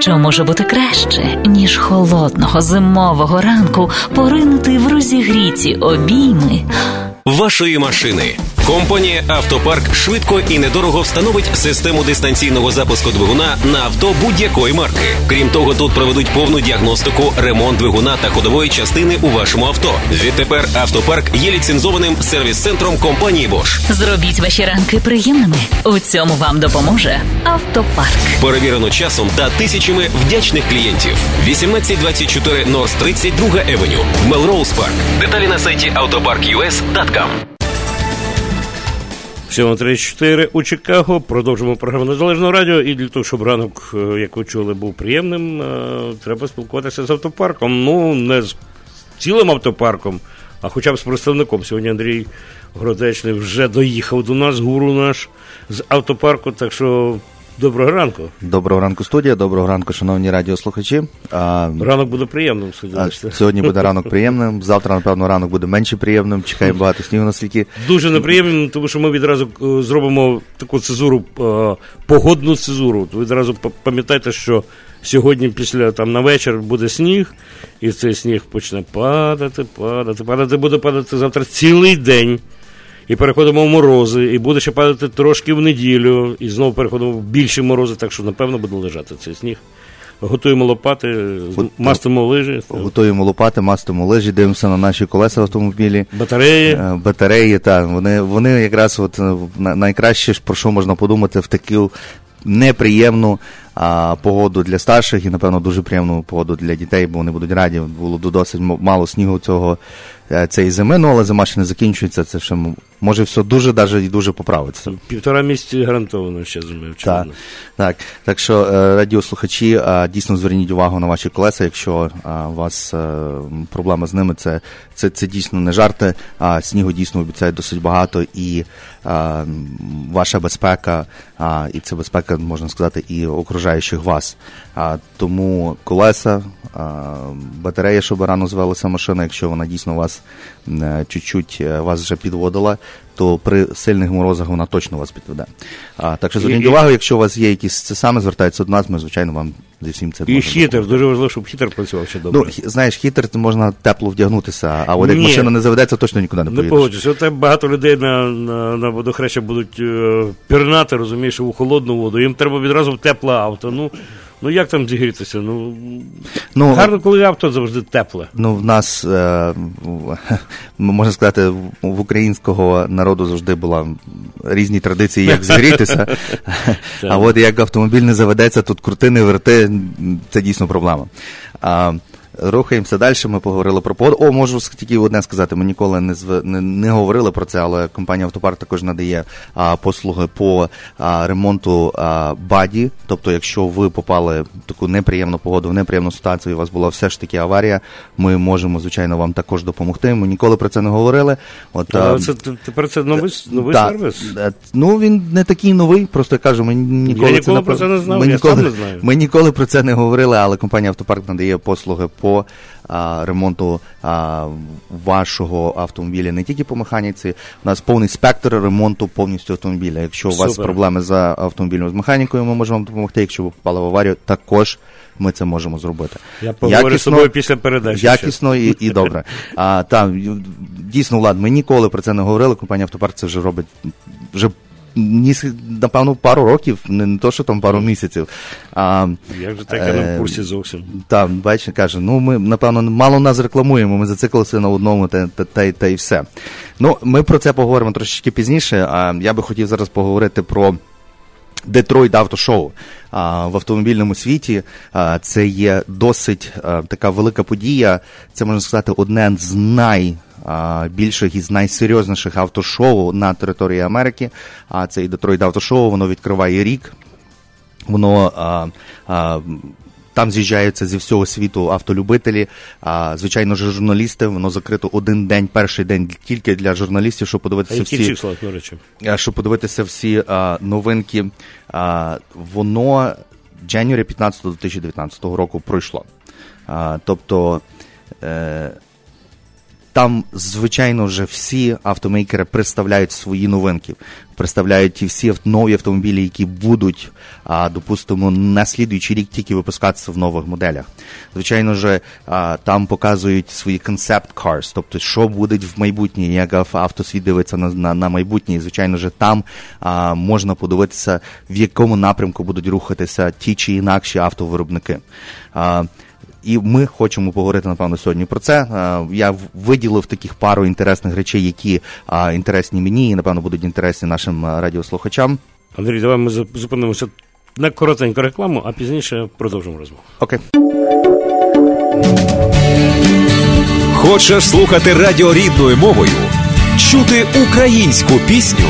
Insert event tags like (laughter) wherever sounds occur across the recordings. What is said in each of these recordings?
Що може бути краще, ніж холодного зимового ранку поринути в розігріті обійми вашої машини? Компанія Автопарк швидко і недорого встановить систему дистанційного запуску двигуна на авто будь-якої марки. Крім того, тут проведуть повну діагностику, ремонт двигуна та ходової частини у вашому авто. Відтепер автопарк є ліцензованим сервіс-центром компанії Bosch. Зробіть ваші ранки приємними. У цьому вам допоможе автопарк. Перевірено часом та тисячами вдячних клієнтів. 1824 Норс 32 Евеню. Мелроуз Парк. Деталі на сайті autopark.us.com. 7.34 у Чикаго. Продовжимо програму Незалежного радіо. І для того, щоб ранок, е, як ви чули, був приємним, е, треба спілкуватися з автопарком. Ну, не з цілим автопарком, а хоча б з представником. Сьогодні Андрій Гродечний вже доїхав до нас, гуру наш з автопарку. Так що Доброго ранку. Доброго ранку, студія. Доброго ранку, шановні радіослухачі. А, Ранок буде приємним. А, сьогодні буде (laughs) ранок приємним. Завтра, напевно, ранок буде менше приємним. Чекаємо багато снігу наскільки. Дуже неприємним, тому що ми відразу е, зробимо таку цезуру, е, погодну цезуру. Відразу пам'ятайте, що сьогодні, після там на вечір буде сніг, і цей сніг почне падати, падати, падати, буде падати завтра цілий день і переходимо в морози, і буде ще падати трошки в неділю, і знову переходимо в більші морози, так що, напевно, буде лежати цей сніг. Готуємо лопати, мастимо лижі. Готуємо лопати, мастимо лижі, дивимося на наші колеса в автомобілі. Батареї. Е, батареї, так. Вони вони якраз от е, найкраще, про що можна подумати в таку неприємну а, погоду для старших і, напевно, дуже приємну погоду для дітей, бо вони будуть раді. Було досить мало снігу цього цієї зими, ну але зима ще не закінчується. Це ще може все дуже даже і дуже поправитися. Півтора місяці гарантовано ще зими. Так, так. Так що е, радіослухачі, е, дійсно зверніть увагу на ваші колеса. Якщо у вас проблема з ними, це це, це дійсно не жарти, а снігу дійсно обіцяє досить багато, і а, ваша безпека, а, і це безпека, можна сказати, і окружаючих вас. А, Тому колеса, а, батарея, щоб рано звелася машина, якщо вона дійсно вас е, чуть-чуть е, вас вже підводила, то при сильних морозах вона точно вас підведе. А, Так що зверніть увагу, якщо у вас є якісь це саме, звертайтеся до нас, ми, звичайно, вам зі всім це І хітер, дуже важливо, щоб хітер працював ще добре. Ну, знаєш, хітер можна тепло вдягнутися, а от як Ні. машина не заведеться, точно нікуди не поїдеш. Не погоджусь. От багато людей на на, на водохреща будуть е, пірнати, розумієш, у холодну воду. Їм треба відразу в тепле авто. Ну, Ну як там зігрітися? Ну, ну гарно, коли авто завжди тепле. Ну, в нас е, можна сказати, в українського народу завжди була різні традиції, як зігрітися. (laughs) А от як автомобіль не заведеться, тут крути, не верти, це дійсно проблема. А, Рухаємося далі. Ми поговорили про погоду. О, можу тільки одне сказати. Ми ніколи не зв... не, не говорили про це, але компанія Автопарк також надає а, послуги по а, ремонту а, body. Тобто, якщо ви попали в таку неприємну погоду, в неприємну ситуацію, і у вас була все ж таки аварія, ми можемо, звичайно, вам також допомогти. Ми ніколи про це не говорили. От, а, це Тепер це новий новий та, сервіс? Е, ну він не такий новий, просто я кажу, ми ніколи, я ніколи це про це не знав. Ми я ніколи, сам не знаю. Ми ніколи про це не говорили, але компанія Автопарк надає послуги по а, ремонту а, вашого автомобіля, не тільки по механіці. У нас повний спектр ремонту повністю автомобіля. Якщо у вас Супер. проблеми з автомобілем з механікою, ми можемо вам допомогти. Якщо ви попали в аварію, також. Ми це можемо зробити. Я поговорю з тобою після передачі. Якісно і і добре. А, та, Дійсно, Влад, ми ніколи про це не говорили. Компанія Автопарк це вже робить вже напевно, пару років, не, не то, що там пару місяців. А, Як же таке на курсі зовсім? Так, бачите, каже, ну ми, напевно, мало нас рекламуємо, ми зациклилися на одному та, та, та, та і все. Ну, ми про це поговоримо трошечки пізніше. А я би хотів зараз поговорити про. Детройт автошоу в автомобільному світі це є досить така велика подія. Це можна сказати одне з най більших із найсерйозніших автошоу на території Америки. А це і Детройт автошоу, воно відкриває рік. Воно а, а, там з'їжджаються зі всього світу автолюбителі. А, Звичайно ж, журналісти. Воно закрито один день, перший день тільки для журналістів, щоб подивитися а всі числа, до речі? щоб подивитися всі а, новинки. А, Воно January 15 2019 року пройшло. А, Тобто. Е, там, звичайно, вже всі автомейкери представляють свої новинки, представляють ті всі нові автомобілі, які будуть, а, допустимо, на слідуючий рік тільки випускатися в нових моделях. Звичайно ж, там показують свої concept cars, тобто, що буде в майбутнє, як автосвіт дивиться на на, на майбутнє. І, звичайно ж, там а, можна подивитися, в якому напрямку будуть рухатися ті чи інакші автовиробники. А, і ми хочемо поговорити, напевно, сьогодні про це. Я виділив таких пару інтересних речей, які інтересні мені і, напевно, будуть інтересні нашим радіослухачам. Андрій, давай ми зупинимося на коротеньку рекламу, а пізніше продовжимо розмову. Окей. Хочеш слухати радіо рідною мовою, чути українську пісню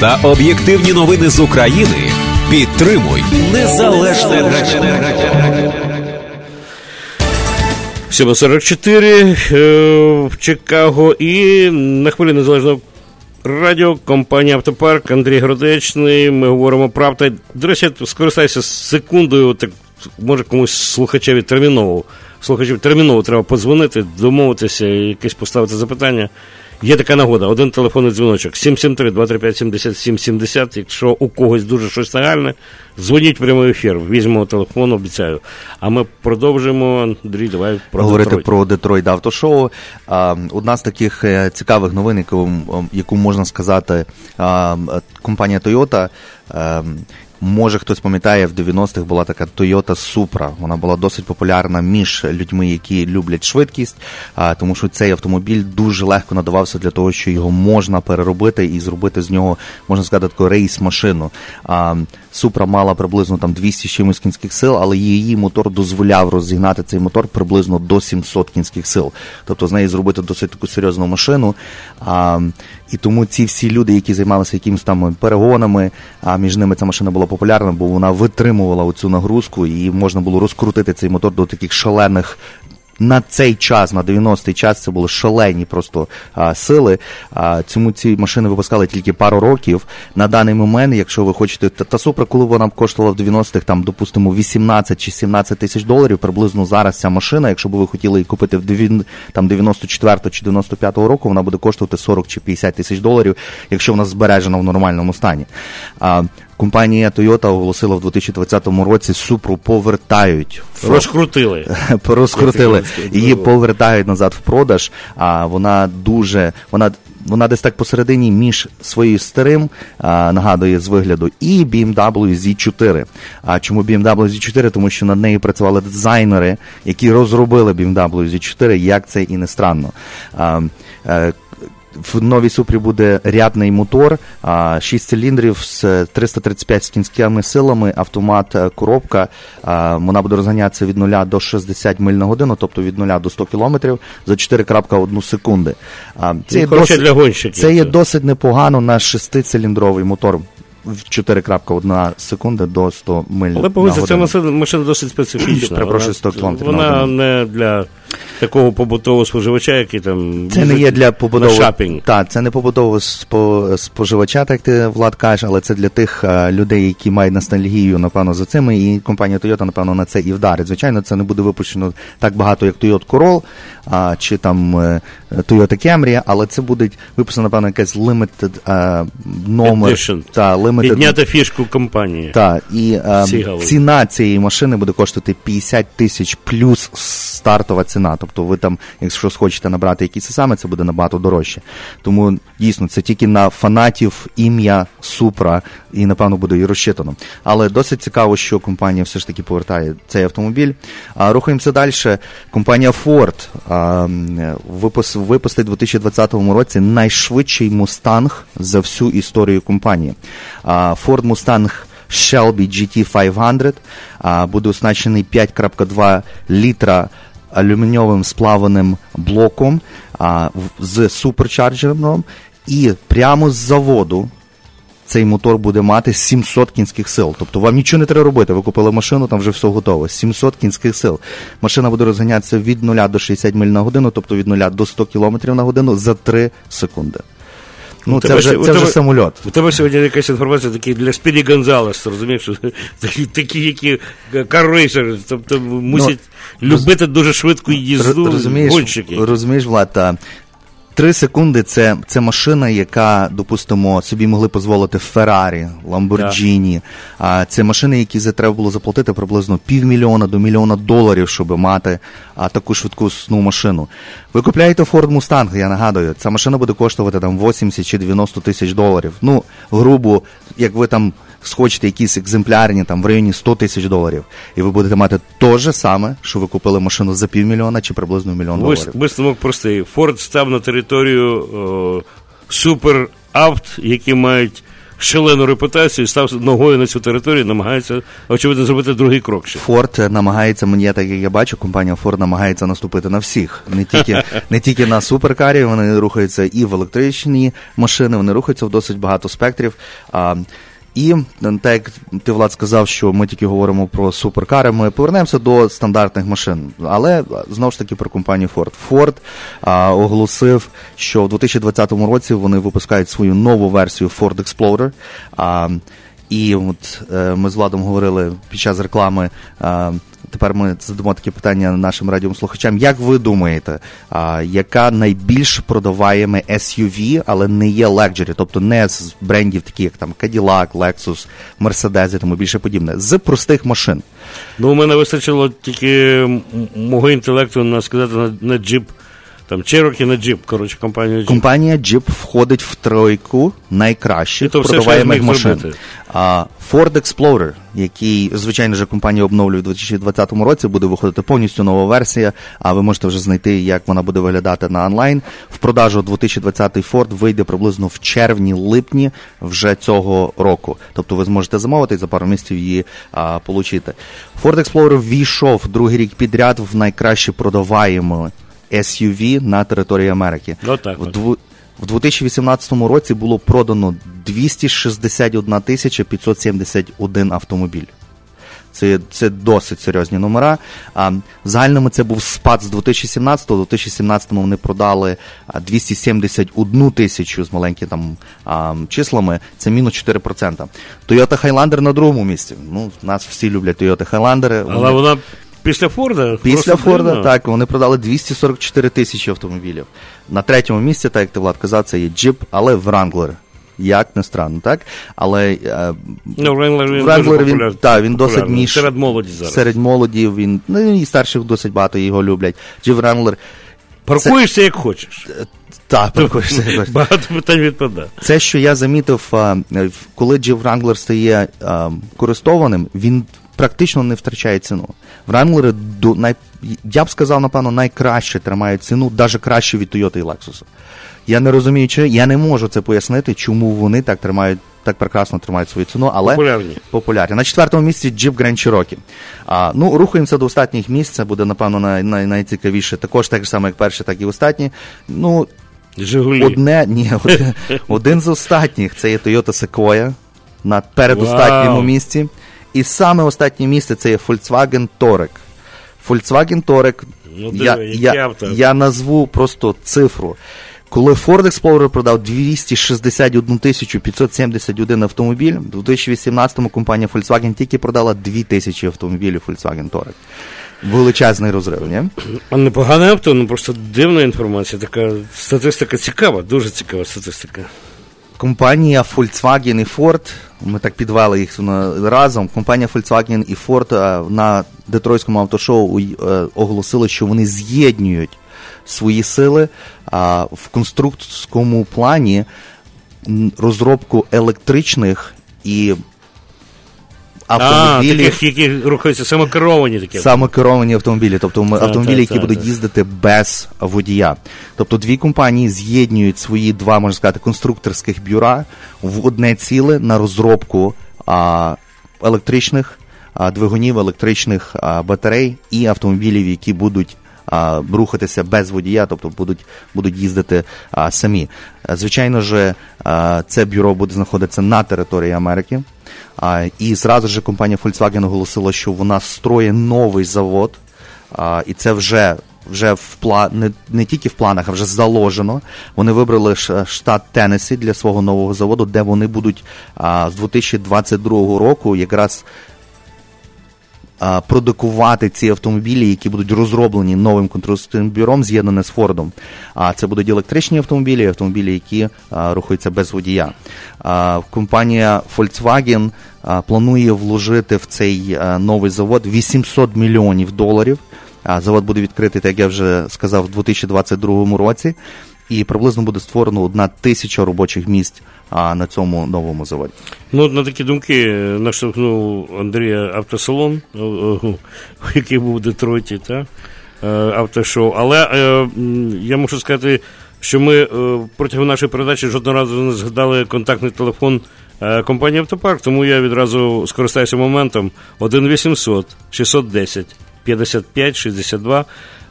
та об'єктивні новини з України. Підтримуй незалежне радіо. 744 е, в Чикаго і на хвилі незалежного радіо, компанія Автопарк, Андрій Гродечний. Ми говоримо правда. До речі, скористайся секундою, так може комусь слухачеві терміново. Слухачів терміново треба подзвонити, домовитися якесь поставити запитання. Є така нагода, один телефонний дзвіночок 773-235-7770. Якщо у когось дуже щось нагальне, дзвоніть в прямий ефір. Візьмемо телефон, обіцяю. А ми продовжимо. Андрій, давай про говорити Детройт. про Детройт автошоу. Одна з таких е, цікавих новин, яку яку можна сказати, компанія Toyota ем, Може, хтось пам'ятає, в 90-х була така Toyota Supra. Вона була досить популярна між людьми, які люблять швидкість, тому що цей автомобіль дуже легко надавався для того, що його можна переробити і зробити з нього, можна сказати, таку рейс-машину. Supra мала приблизно там 200 чимось кінських сил, але її мотор дозволяв розігнати цей мотор приблизно до 700 кінських сил. Тобто з неї зробити досить таку серйозну машину. І тому ці всі люди, які займалися якимось там перегонами, а між ними ця машина була популярна, бо вона витримувала оцю нагрузку, і можна було розкрутити цей мотор до таких шалених на цей час, на 90-й час, це були шалені просто а, сили. А, Цьому ці машини випускали тільки пару років. На даний момент, якщо ви хочете, та, та Супра, коли вона коштувала в 90-х, там, допустимо, 18 чи 17 тисяч доларів, приблизно зараз ця машина, якщо б ви хотіли її купити в там 94 чи 95 року, вона буде коштувати 40 чи 50 тисяч доларів, якщо вона збережена в нормальному стані. А, Компанія Toyota оголосила в 2020 році супру повертають (laughs) розкрутили. розкрутили її повертають назад в продаж. А вона дуже вона. Вона десь так посередині між своїм старим а, нагадує з вигляду і BMW Z4. А чому BMW Z4? Тому що над нею працювали дизайнери, які розробили BMW Z4, як це і не странно. А, а, е, в новій супрі буде рядний мотор, 6 циліндрів з 335 кінськими силами, автомат, е, коробка. Вона буде розганятися від 0 до 60 миль на годину, тобто від 0 до 100 кілометрів за 4,1 секунди. Це, є досить, для гонщиків. Це є досить непогано на 6-циліндровий мотор в 4,1 секунди до 100 миль. Але погодься, ця машина, досить специфічна. Перепрошую, 100 кілометрів. Вона не для такого побутового споживача, який там. Це не є для побутового Так, це не побутового споживача, так ти Влад кажеш, але це для тих людей, які мають ностальгію, напевно, за цими. І компанія Toyota, напевно, на це і вдарить. Звичайно, це не буде випущено так багато, як Toyota Corolla, а, чи там е, Toyota Camry, але це буде випущено, напевно, якийсь limited а, номер. Edition. Та, limited... Підняти фішку компанії. Так, і а, ціна цієї машини буде коштувати 50 тисяч плюс стартова ціна. Тобто ви там, якщо схочете набрати якісь саме, це буде набагато дорожче. Тому дійсно це тільки на фанатів ім'я Супра і, напевно, буде і розчитано. Але досить цікаво, що компанія все ж таки повертає цей автомобіль. А, Рухаємося далі. Компанія Ford а, випустить у 2020 році найшвидший мустанг за всю історію компанії. А, Ford Mustang Shelby GT500 буде оснащений 5.2 літра алюмінієвим сплаваним блоком а, з суперчарджером, і прямо з заводу. Цей мотор буде мати 700 кінських сил. Тобто вам нічого не треба робити. Ви купили машину, там вже все готово. 700 кінських сил. Машина буде розганятися від 0 до 60 миль на годину, тобто від 0 до 100 км на годину за 3 секунди. Ну, це вже це вже самольот. У тебе сьогодні якась інформація такі для Спіді Гонзалес, розумієш, (laughs) такі, такі які car racer и, тобто мусять ну, любити дуже швидку їзду розумієш, гонщики. Розумієш, Влад, Три секунди це, це машина, яка, допустимо, собі могли дозволити Феррарі, Ламборджіні. А це машини, які за треба було заплатити приблизно півмільйона до мільйона доларів, щоб мати а, таку швидкісну машину. Ви купляєте Ford Mustang, я нагадую, ця машина буде коштувати там 80 чи 90 тисяч доларів. Ну, грубо, як ви там схочете якісь екземплярні там в районі 100 тисяч доларів, і ви будете мати те же саме, що ви купили машину за півмільйона чи приблизно мільйон доларів. Висновок простий. Форд став на територію о, суперавт, які мають шалену репутацію, став ногою на цю територію, намагається, очевидно, зробити другий крок. ще. Форд намагається, мені так як я бачу, компанія Ford намагається наступити на всіх. Не тільки, (laughs) не тільки на суперкарі, вони рухаються і в електричні машини, вони рухаються в досить багато спектрів. А, і так як ти Влад сказав, що ми тільки говоримо про суперкари, ми повернемося до стандартних машин. Але знову ж таки про компанію Ford. Ford а, оголосив, що в 2020 році вони випускають свою нову версію Ford Explorer. А, і от е, ми з Владом говорили під час реклами. Е, тепер ми задамо таке питання нашим радіослухачам. Як ви думаєте, а, яка найбільш продаваєме SUV, але не є luxury, тобто не з брендів, таких як там Cadillac, Lexus, Mercedes і тому більше подібне, з простих машин? Ну, у мене вистачило тільки мого інтелекту на сказати на, на джип. Там Cherokee на джип, коротше, компанія Jeep. Компанія Jeep входить в тройку найкращих продаваємих машин. А Ford Explorer, який, звичайно ж, компанія обновлює у 2020 році, буде виходити повністю нова версія. А ви можете вже знайти, як вона буде виглядати на онлайн. В продажу 2020 Ford вийде приблизно в червні-липні вже цього року. Тобто ви зможете замовити і за пару місяців її а, получити. Ford Explorer ввійшов другий рік підряд в найкраще продаваємо SUV на території Америки. Отак В от. дву- В 2018 році було продано 261 тисяча 571 автомобіль. Це, це досить серйозні номера. А, в загальному це був спад з 2017 до 2017 вони продали 271 тисячу з маленькими там а, числами. Це мінус 4%. Toyota Highlander на другому місці. Ну, нас всі люблять Toyota Highlander. Але вона після Форда. Після Форда, дивно. так, вони продали 244 тисячі автомобілів. На третьому місці, так як ти Влад казав, це є Jeep, але Wrangler. Як не странно, так? Але е, Ну, Wrangler він Wrangler, він, та, він досить між Серед молоді зараз. серед молоді, він ну і старших досить багато його люблять. Jeep Wrangler, Паркуєшся як хочеш. та, паркуєшся, якось. Багато питань відпадає. Це, що я замітив, е, коли Jeep Wrangler стає користованим, він практично не втрачає ціну. Wrangler, до, най, я б сказав, напевно, найкраще тримають ціну, навіть краще від Toyota і Lexus. Я не розумію, чи я не можу це пояснити, чому вони так тримають. Так прекрасно тримають свою ціну, але Популярні. популярні. На четвертому місці Jeep Grand Cherokee. А, ну, рухаємося до останніх місць. Це буде, напевно, най, най, найцікавіше. Також так само, як перші, так і останні. Ну, Жигулі. Одне, ні, (laughs) один, один з останніх це є Toyota Sequoia на передостатньому Вау. місці. І саме останнє місце це є Volkswagen Touareg. Volkswagen Touareg, Ну, я, я, я назву просто цифру. Коли Ford Explorer продав 261 тисячу 571 автомобіль, в 2018-му компанія Volkswagen тільки продала 2 тисячі автомобілів Volkswagen Touareg. Величезний розрив, ні? А непогане авто, ну просто дивна інформація. Така статистика цікава, дуже цікава статистика. Компанія Volkswagen і Ford, ми так підвели їх разом. Компанія Volkswagen і Ford е, на Детройтському автошоу е, оголосили, що вони з'єднують свої сили в конструкторському плані розробку електричних і А, таких, які рухаються самокеровані такі. Самокеровані автомобілі, тобто Так, автомобілі, так, які так, будуть так. їздити без водія. Тобто дві компанії з'єднують свої два, можна сказати, конструкторських бюра в одне ціле на розробку а, електричних а, двигунів, електричних а, батарей і автомобілів, які будуть. а, Рухатися без водія, тобто будуть, будуть їздити а, самі. Звичайно ж, а, це бюро буде знаходитися на території Америки. І зразу ж компанія Volkswagen оголосила, що вона строє новий завод, і це вже, вже в пла... не, не тільки в планах, а вже заложено. Вони вибрали штат Теннесі для свого нового заводу, де вони будуть з 2022 року якраз продукувати ці автомобілі, які будуть розроблені новим конструкторським бюром, з'єднане з Фордом. А це будуть електричні автомобілі, автомобілі, які рухаються без водія. Компанія Volkswagen планує вложити в цей новий завод 800 мільйонів доларів. Завод буде відкритий, так як я вже сказав, в 2022 році, і приблизно буде створено одна тисяча робочих місць а, на цьому новому заводі. Ну, на такі думки наштовхнув Андрія автосалон, (laughs) який був в Детройті, та? Е, автошоу. Але е, я можу сказати, що ми е, протягом нашої передачі жодного разу не згадали контактний телефон компанії Автопарк, тому я відразу скористаюся моментом 1 800 610 55 62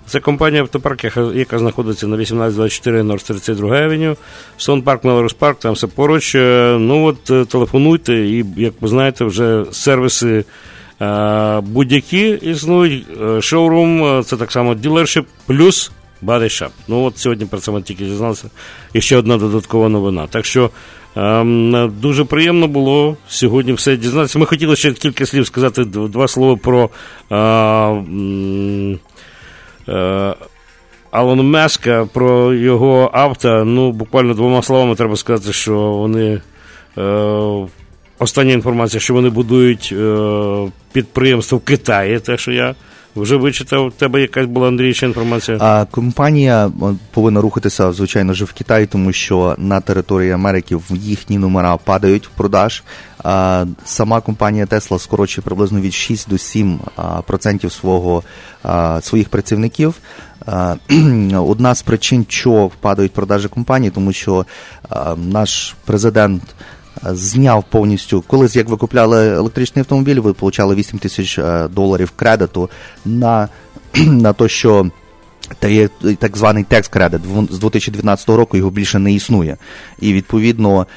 це компанія автопарк, яка знаходиться на 1824 Норд 32 Авеню, Сон Парк, Мелорус Парк, там все поруч. Е, ну от е, телефонуйте, і як ви знаєте, вже сервіси е, будь-які існують. Шоурум, це так само ділершип, плюс Body Ну от сьогодні про це ми тільки дізналися. І ще одна додаткова новина. Так що ем, дуже приємно було сьогодні все дізнатися. Ми хотіли ще кілька слів сказати два слова про. Е, Меска про його авто. Ну, буквально двома словами треба сказати, що вони. Е, Остання інформація, що вони будують е, підприємство в Китаї, те, що я вже вичитав, у тебе якась була Андрій ще інформація? А компанія повинна рухатися, звичайно ж, в Китаї, тому що на території Америки їхні номера падають в продаж. А, Сама компанія Tesla скорочує приблизно від 6 до 7 процентів свого своїх працівників. (clears throat) Одна з причин, чого впадають продажі компанії, тому що наш президент зняв повністю. Колись як ви купляли електричний автомобіль, ви отримали 8 тисяч е, доларів кредиту на (clears throat) на те, що та є так званий текст кредит з 2012 року його більше не існує. І відповідно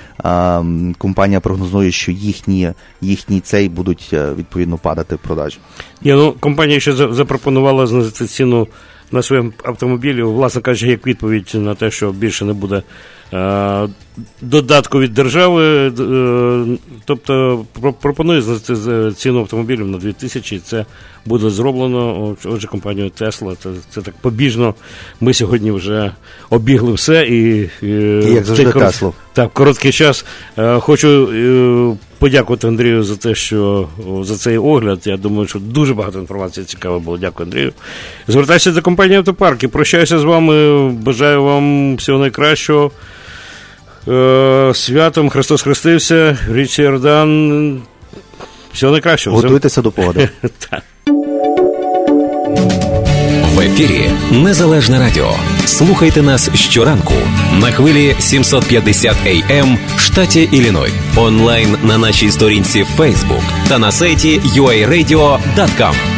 компанія прогнозує, що їхні їхні цей будуть е, відповідно падати в продажі. Ні, ну компанія ще запропонувала знизити ціну на своєму автомобілі, власне кажучи, як відповідь на те, що більше не буде Е, додатку від держави, е, тобто пропонує знизити ціну автомобілів на 2000, і це буде зроблено. Отже, компанією Tesla. Це це так побіжно. Ми сьогодні вже обігли все і, і як завжди корот... Так, короткий час. Е, хочу подякувати Андрію за те, що за цей огляд. Я думаю, що дуже багато інформації цікаво було. Дякую, Андрію. Звертаюся до компанії Автопарки. Прощаюся з вами. Бажаю вам всього найкращого. Е, святом Христос Хрестився, річ Йордан. Всього найкращого. Готуйтеся до погоди. (laughs) В ефірі Незалежне Радіо. Слухайте нас щоранку на хвилі 750 AM ем в штаті Ілліной. Онлайн на нашій сторінці Facebook та на сайті uaradio.com.